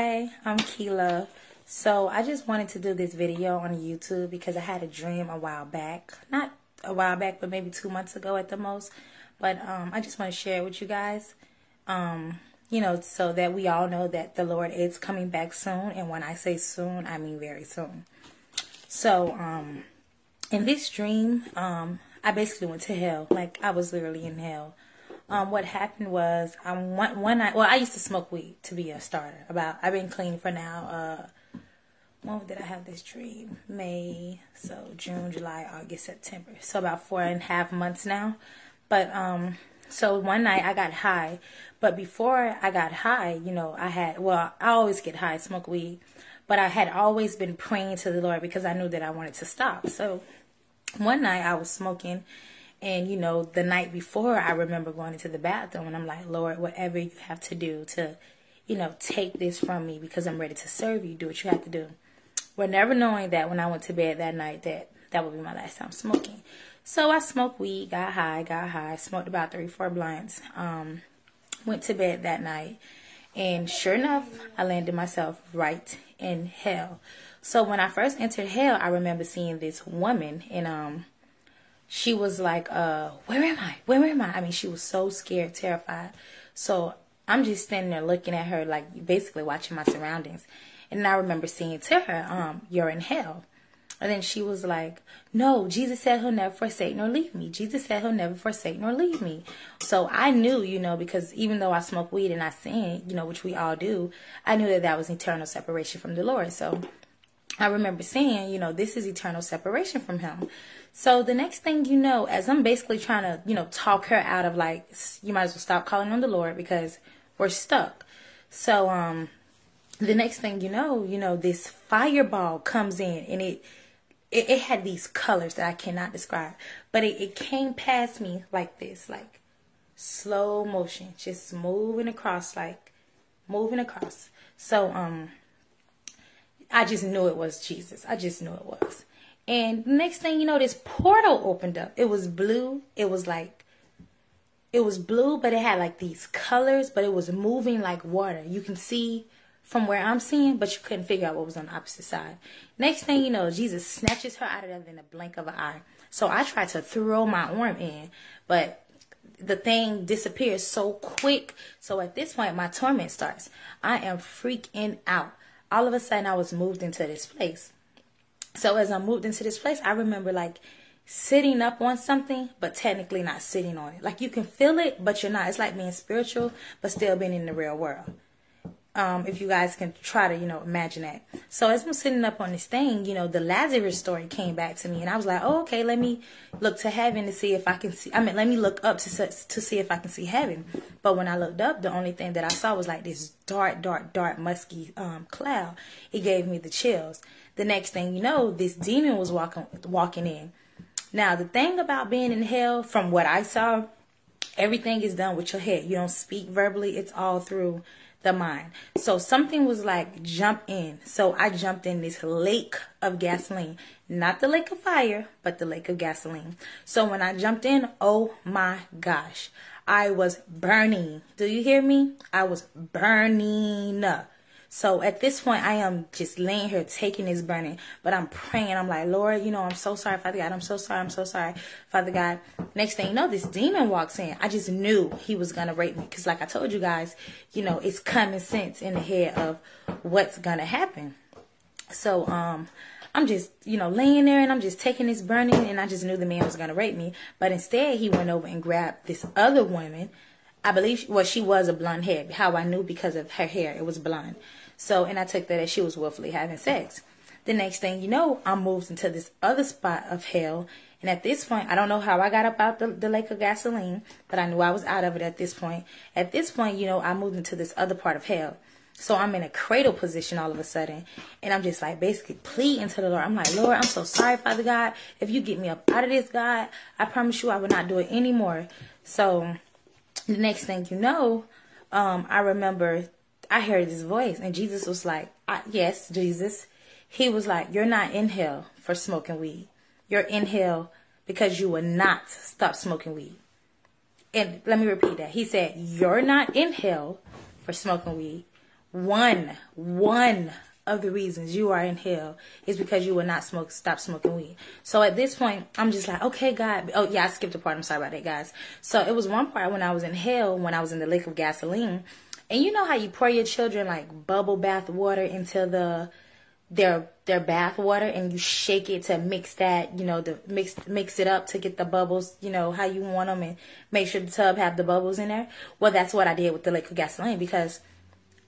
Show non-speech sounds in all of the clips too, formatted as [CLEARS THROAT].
Hi, I'm Keela. So I just wanted to do this video on YouTube because I had a dream a while back. Not a while back, but maybe two months ago at the most. But um, I just want to share it with you guys. Um, you know, so that we all know that the Lord is coming back soon. And when I say soon, I mean very soon. So, um, in this dream, um, I basically went to hell. Like, I was literally in hell. Um, what happened was, one, one night, well, I used to smoke weed to be a starter. About, I've been clean for now, uh, when did I have this dream? May, so June, July, August, September. So about four and a half months now. But, um, so one night I got high. But before I got high, you know, I had, well, I always get high, smoke weed. But I had always been praying to the Lord because I knew that I wanted to stop. So one night I was smoking and you know the night before I remember going into the bathroom and I'm like, Lord, whatever you have to do to, you know, take this from me because I'm ready to serve you, do what you have to do. Well, never knowing that when I went to bed that night that that would be my last time smoking. So I smoked weed, got high, got high, smoked about three, four blunts, um, went to bed that night and sure enough, I landed myself right in hell. So when I first entered hell, I remember seeing this woman and um she was like, uh, where am I? Where am I? I mean, she was so scared, terrified. So I'm just standing there looking at her, like basically watching my surroundings. And I remember saying to her, um, you're in hell. And then she was like, No, Jesus said he'll never forsake nor leave me. Jesus said he'll never forsake nor leave me. So I knew, you know, because even though I smoke weed and I sin, you know, which we all do, I knew that that was eternal separation from the Lord. So I remember saying, you know, this is eternal separation from him. So the next thing you know, as I'm basically trying to, you know, talk her out of like, you might as well stop calling on the Lord because we're stuck. So, um, the next thing you know, you know, this fireball comes in and it, it, it had these colors that I cannot describe, but it, it came past me like this, like slow motion, just moving across, like moving across. So, um, I just knew it was Jesus. I just knew it was. And next thing you know, this portal opened up. It was blue. It was like, it was blue, but it had like these colors, but it was moving like water. You can see from where I'm seeing, but you couldn't figure out what was on the opposite side. Next thing you know, Jesus snatches her out of there in a blink of an eye. So I tried to throw my arm in, but the thing disappears so quick. So at this point, my torment starts. I am freaking out. All of a sudden, I was moved into this place. So as I moved into this place, I remember like sitting up on something, but technically not sitting on it. Like you can feel it, but you're not. It's like being spiritual, but still being in the real world um, if you guys can try to, you know, imagine that. So as I'm sitting up on this thing, you know, the Lazarus story came back to me, and I was like, oh, okay, let me look to heaven to see if I can see. I mean, let me look up to to see if I can see heaven. But when I looked up, the only thing that I saw was like this dark, dark, dark, musky um, cloud. It gave me the chills. The next thing you know, this demon was walking walking in. Now, the thing about being in hell, from what I saw, everything is done with your head. You don't speak verbally; it's all through the mind. So something was like, jump in. So I jumped in this lake of gasoline. Not the lake of fire, but the lake of gasoline. So when I jumped in, oh my gosh, I was burning. Do you hear me? I was burning. So at this point, I am just laying here taking this burning, but I'm praying. I'm like, Lord, you know, I'm so sorry, Father God. I'm so sorry. I'm so sorry, Father God. Next thing you know, this demon walks in. I just knew he was going to rape me. Cause like I told you guys, you know, it's common sense in the head of what's going to happen. So, um, I'm just, you know, laying there and I'm just taking this burning and I just knew the man was going to rape me. But instead, he went over and grabbed this other woman I believe, well, she was a blonde hair. How I knew because of her hair, it was blonde. So, and I took that as she was willfully having sex. The next thing you know, I moved into this other spot of hell. And at this point, I don't know how I got up out the, the lake of gasoline, but I knew I was out of it at this point. At this point, you know, I moved into this other part of hell. So I'm in a cradle position all of a sudden. And I'm just like basically pleading to the Lord. I'm like, Lord, I'm so sorry, Father God. If you get me up out of this, God, I promise you I will not do it anymore. So the next thing you know, um, I remember I heard his voice, and Jesus was like, Yes, Jesus. He was like, You're not in hell for smoking weed. You're in hell because you will not stop smoking weed. And let me repeat that. He said, You're not in hell for smoking weed. one, one of the reasons you are in hell is because you will not smoke, stop smoking weed. So at this point, I'm just like, okay, God. Oh yeah, I skipped a part. I'm sorry about that, guys. So it was one part when I was in hell, when I was in the lake of gasoline, and you know how you pour your children like bubble bath water into the their their bath water and you shake it to mix that you know the mix mix it up to get the bubbles you know how you want them and make sure the tub have the bubbles in there well that's what i did with the liquid gasoline because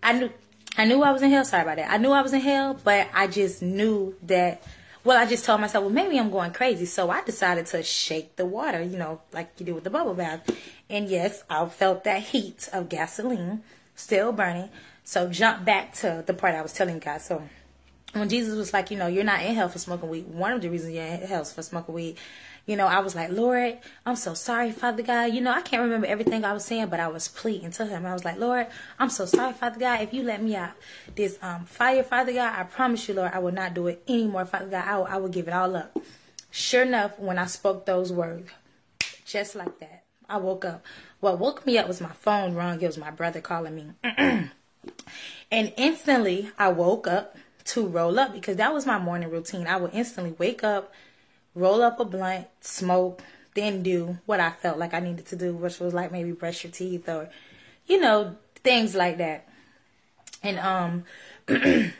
i knew i knew i was in hell. Sorry about that. I knew i was in hell but i just knew that well i just told myself well maybe i'm going crazy. So i decided to shake the water you know like you do with the bubble bath. And yes i felt that heat of gasoline still burning. So jump back to the part i was telling guys. So when Jesus was like, you know, you're not in hell for smoking weed. One of the reasons you're in hell is for smoking weed. You know, I was like, Lord, I'm so sorry, Father God. You know, I can't remember everything I was saying, but I was pleading to him. I was like, Lord, I'm so sorry, Father God. If you let me out this um, fire, Father God, I promise you, Lord, I will not do it anymore, Father God. I will, I will give it all up. Sure enough, when I spoke those words, just like that, I woke up. What woke me up was my phone rung. It was my brother calling me. [CLEARS THROAT] and instantly, I woke up to roll up because that was my morning routine. I would instantly wake up, roll up a blunt, smoke, then do what I felt like I needed to do, which was like maybe brush your teeth or, you know, things like that. And um, [CLEARS THROAT]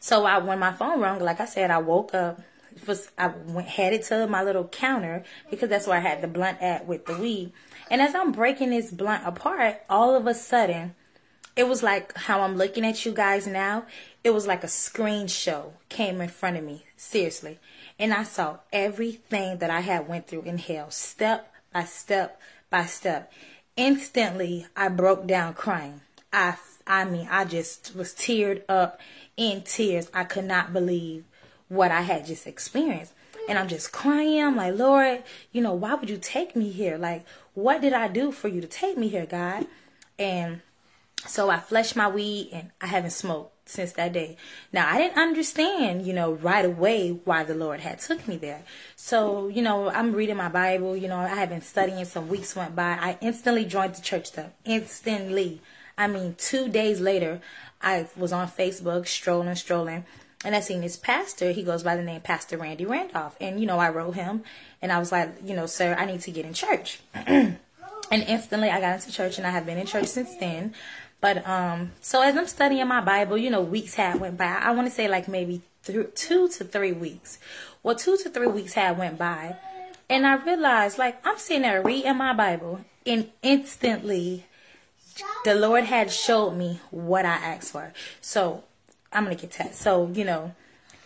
so I when my phone rang, like I said, I woke up. Was I went had it to my little counter because that's where I had the blunt at with the weed. And as I'm breaking this blunt apart, all of a sudden, it was like how I'm looking at you guys now it was like a screen show came in front of me seriously and i saw everything that i had went through in hell step by step by step. Instantly i broke down crying. I i mean i just was teared up in tears. I could not believe what i had just experienced. And i'm just crying. I'm like lord you know why would you take me here? Like what did i do for you to take me here god? And so I flushed my weed and I haven't smoked since that day. Now I didn't understand, you know, right away why the Lord had took me there. So, you know, I'm reading my Bible, you know, I have been studying, some weeks went by. I instantly joined the church though. Instantly. I mean, two days later, I was on Facebook strolling, strolling, and I seen this pastor. He goes by the name Pastor Randy Randolph. And, you know, I wrote him and I was like, you know, sir, I need to get in church. [CLEARS THROAT] and instantly I got into church and I have been in church since then. But um, so as I'm studying my Bible, you know, weeks had went by. I want to say like maybe th- two to three weeks. Well, two to three weeks had went by, and I realized like I'm sitting there reading my Bible, and instantly, the Lord had showed me what I asked for. So I'm gonna get that. So you know,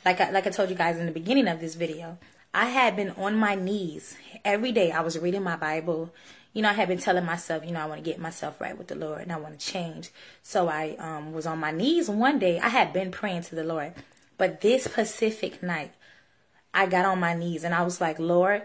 like I, like I told you guys in the beginning of this video, I had been on my knees every day. I was reading my Bible you know, I had been telling myself, you know, I want to get myself right with the Lord and I want to change. So I um, was on my knees one day. I had been praying to the Lord, but this specific night, I got on my knees and I was like, Lord,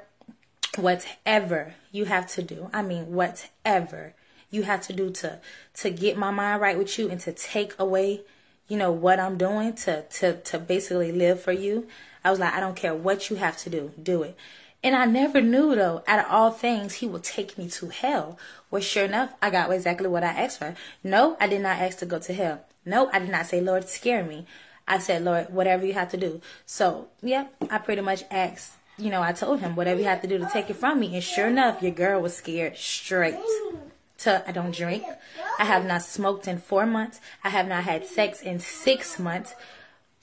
whatever you have to do, I mean, whatever you have to do to to get my mind right with you and to take away, you know, what I'm doing to to to basically live for you. I was like, I don't care what you have to do, do it. And I never knew though, out of all things, he would take me to hell. Well, sure enough, I got exactly what I asked for. No, I did not ask to go to hell. No, I did not say, Lord, scare me. I said, Lord, whatever you have to do. So, yeah, I pretty much asked, you know, I told him, whatever you have to do to take it from me. And sure enough, your girl was scared straight. So I don't drink. I have not smoked in four months. I have not had sex in six months.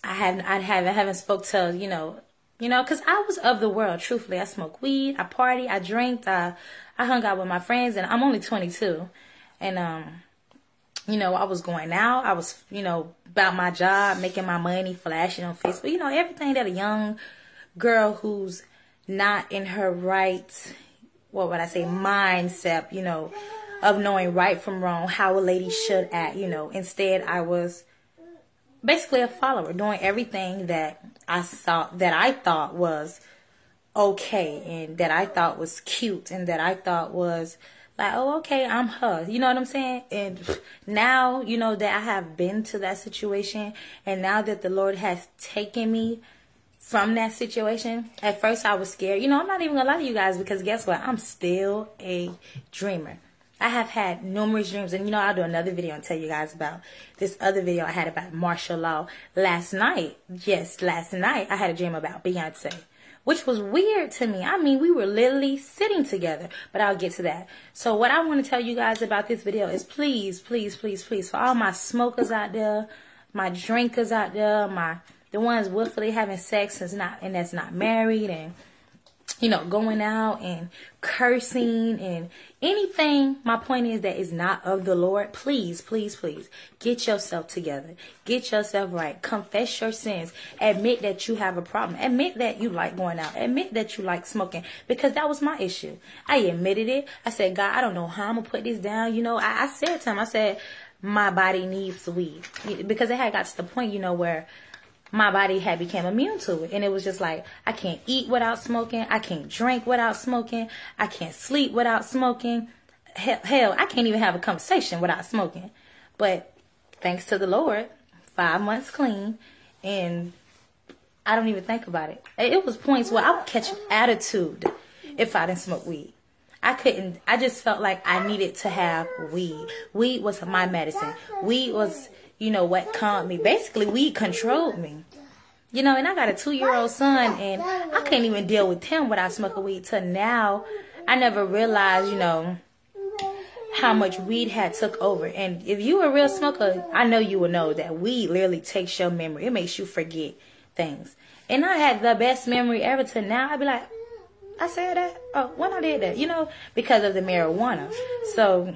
I haven't, I haven't, I haven't spoke to, you know, you know, because I was of the world, truthfully. I smoked weed, I party, I drank, I, I hung out with my friends, and I'm only 22. And, um, you know, I was going out, I was, you know, about my job, making my money, flashing on Facebook, you know, everything that a young girl who's not in her right, what would I say, mindset, you know, of knowing right from wrong, how a lady should act, you know. Instead, I was basically a follower, doing everything that I saw that I thought was okay and that I thought was cute and that I thought was like, oh, okay, I'm her. You know what I'm saying? And now, you know, that I have been to that situation and now that the Lord has taken me from that situation, at first I was scared. You know, I'm not even gonna lie to you guys because guess what? I'm still a dreamer. I have had numerous dreams, and you know, I'll do another video and tell you guys about this other video I had about martial law last night. Yes, last night I had a dream about Beyonce, which was weird to me. I mean, we were literally sitting together, but I'll get to that. So, what I want to tell you guys about this video is please, please, please, please, for all my smokers out there, my drinkers out there, my the ones willfully having sex and not and that's not married and you know, going out and cursing and anything. My point is that is not of the Lord. Please, please, please get yourself together. Get yourself right. Confess your sins. Admit that you have a problem. Admit that you like going out. Admit that you like smoking because that was my issue. I admitted it. I said, God, I don't know how I'm going to put this down. You know, I, I said to him, I said, my body needs weed because it had got to the point, you know, where my body had become immune to it. And it was just like, I can't eat without smoking. I can't drink without smoking. I can't sleep without smoking. Hell, hell, I can't even have a conversation without smoking. But thanks to the Lord, five months clean, and I don't even think about it. It was points where I would catch attitude if I didn't smoke weed. I couldn't, I just felt like I needed to have weed. Weed was my medicine. Weed was you know, what calmed me. Basically, weed controlled me. You know, and I got a two year old son, and I couldn't even deal with him without smoking weed till now. I never realized, you know, how much weed had took over. And if you a real smoker, I know you will know that weed literally takes your memory. It makes you forget things. And I had the best memory ever to now. I'd be like, I said that? Oh, when I did that, you know, because of the marijuana. So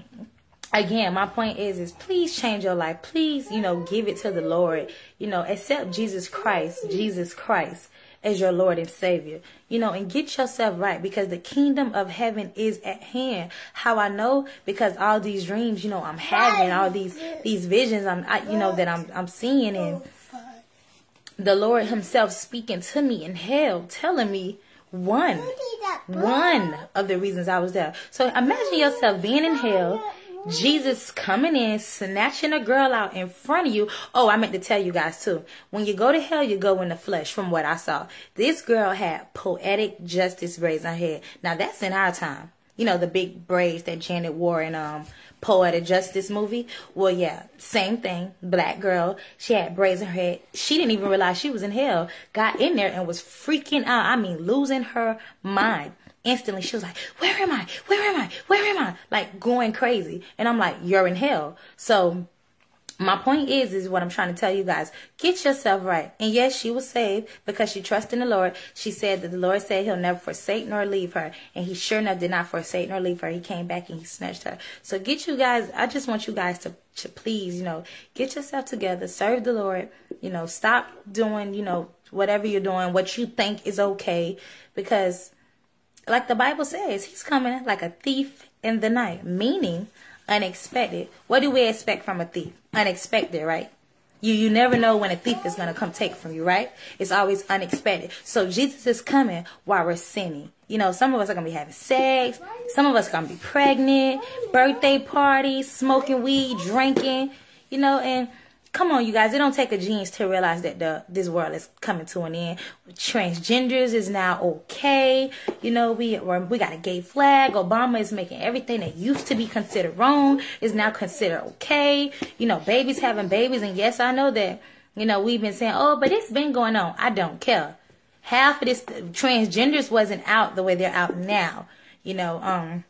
again, my point is, is please change your life. Please, you know, give it to the Lord. You know, accept Jesus Christ, Jesus Christ as your Lord and Savior. You know, and get yourself right because the kingdom of heaven is at hand. How I know because all these dreams, you know, I'm having all these these visions. I'm, I, you know, that I'm I'm seeing and oh, the Lord Himself speaking to me in hell, telling me one, one of the reasons I was there. So imagine yourself being in hell Jesus coming in, snatching a girl out in front of you. Oh, I meant to tell you guys too. When you go to hell, you go in the flesh, from what I saw. This girl had poetic justice braids on her head. Now that's in our time. You know, the big braids that Janet wore in um Poetic Justice movie. Well, yeah, same thing. Black girl. She had braids in her head. She didn't even realize she was in hell. Got in there and was freaking out. I mean, losing her mind instantly she was like, Where am I? Where am I? Where am I? Like going crazy. And I'm like, You're in hell. So my point is, is what I'm trying to tell you guys. Get yourself right. And yes, she was saved because she trusted in the Lord. She said that the Lord said he'll never forsake nor leave her. And he sure enough did not forsake nor leave her. He came back and he snatched her. So get you guys, I just want you guys to, to please, you know, get yourself together, serve the Lord, you know, stop doing, you know, whatever you're doing, what you think is okay. Because like the Bible says, he's coming like a thief in the night, meaning unexpected. What do we expect from a thief? Unexpected, right? You you never know when a thief is gonna come take from you, right? It's always unexpected. So Jesus is coming while we're sinning. You know, some of us are gonna be having sex, some of us are gonna be pregnant, birthday parties, smoking weed, drinking, you know, and come on, you guys. It don't take a genius to realize that the this world is coming to an end. Transgenders is now okay. You know, we we got a gay flag. Obama is making everything that used to be considered wrong is now considered okay. You know, babies having babies, and yes, I know that. You know, we've been saying, oh, but it's been going on. I don't care. Half of this transgenders wasn't out the way they're out now. You know, um,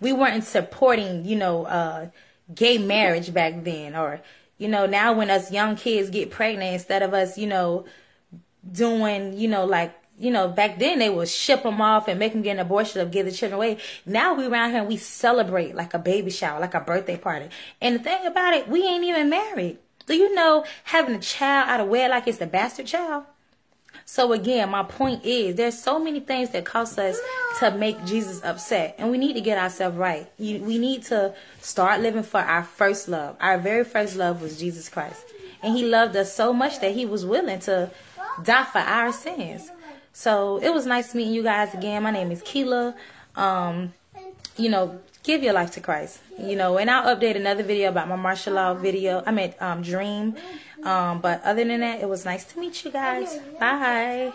we weren't supporting, you know, uh, gay marriage back then, or you know, now when us young kids get pregnant, instead of us, you know, doing, you know, like, you know, back then they would ship them off and make them get an abortion or give the children away. Now we around here and we celebrate like a baby shower, like a birthday party. And the thing about it, we ain't even married. Do you know having a child out of wedlock is the bastard child? So again, my point is there's so many things that cause us to make Jesus upset and we need to get ourselves right. We need to start living for our first love. Our very first love was Jesus Christ. And he loved us so much that he was willing to die for our sins. So it was nice meeting you guys again. My name is Keela. Um, you know, give your life to Christ. You know, and I'll update another video about my martial law video. I mean, um, dream. Um, but other than that, it was nice to meet you guys. Bye.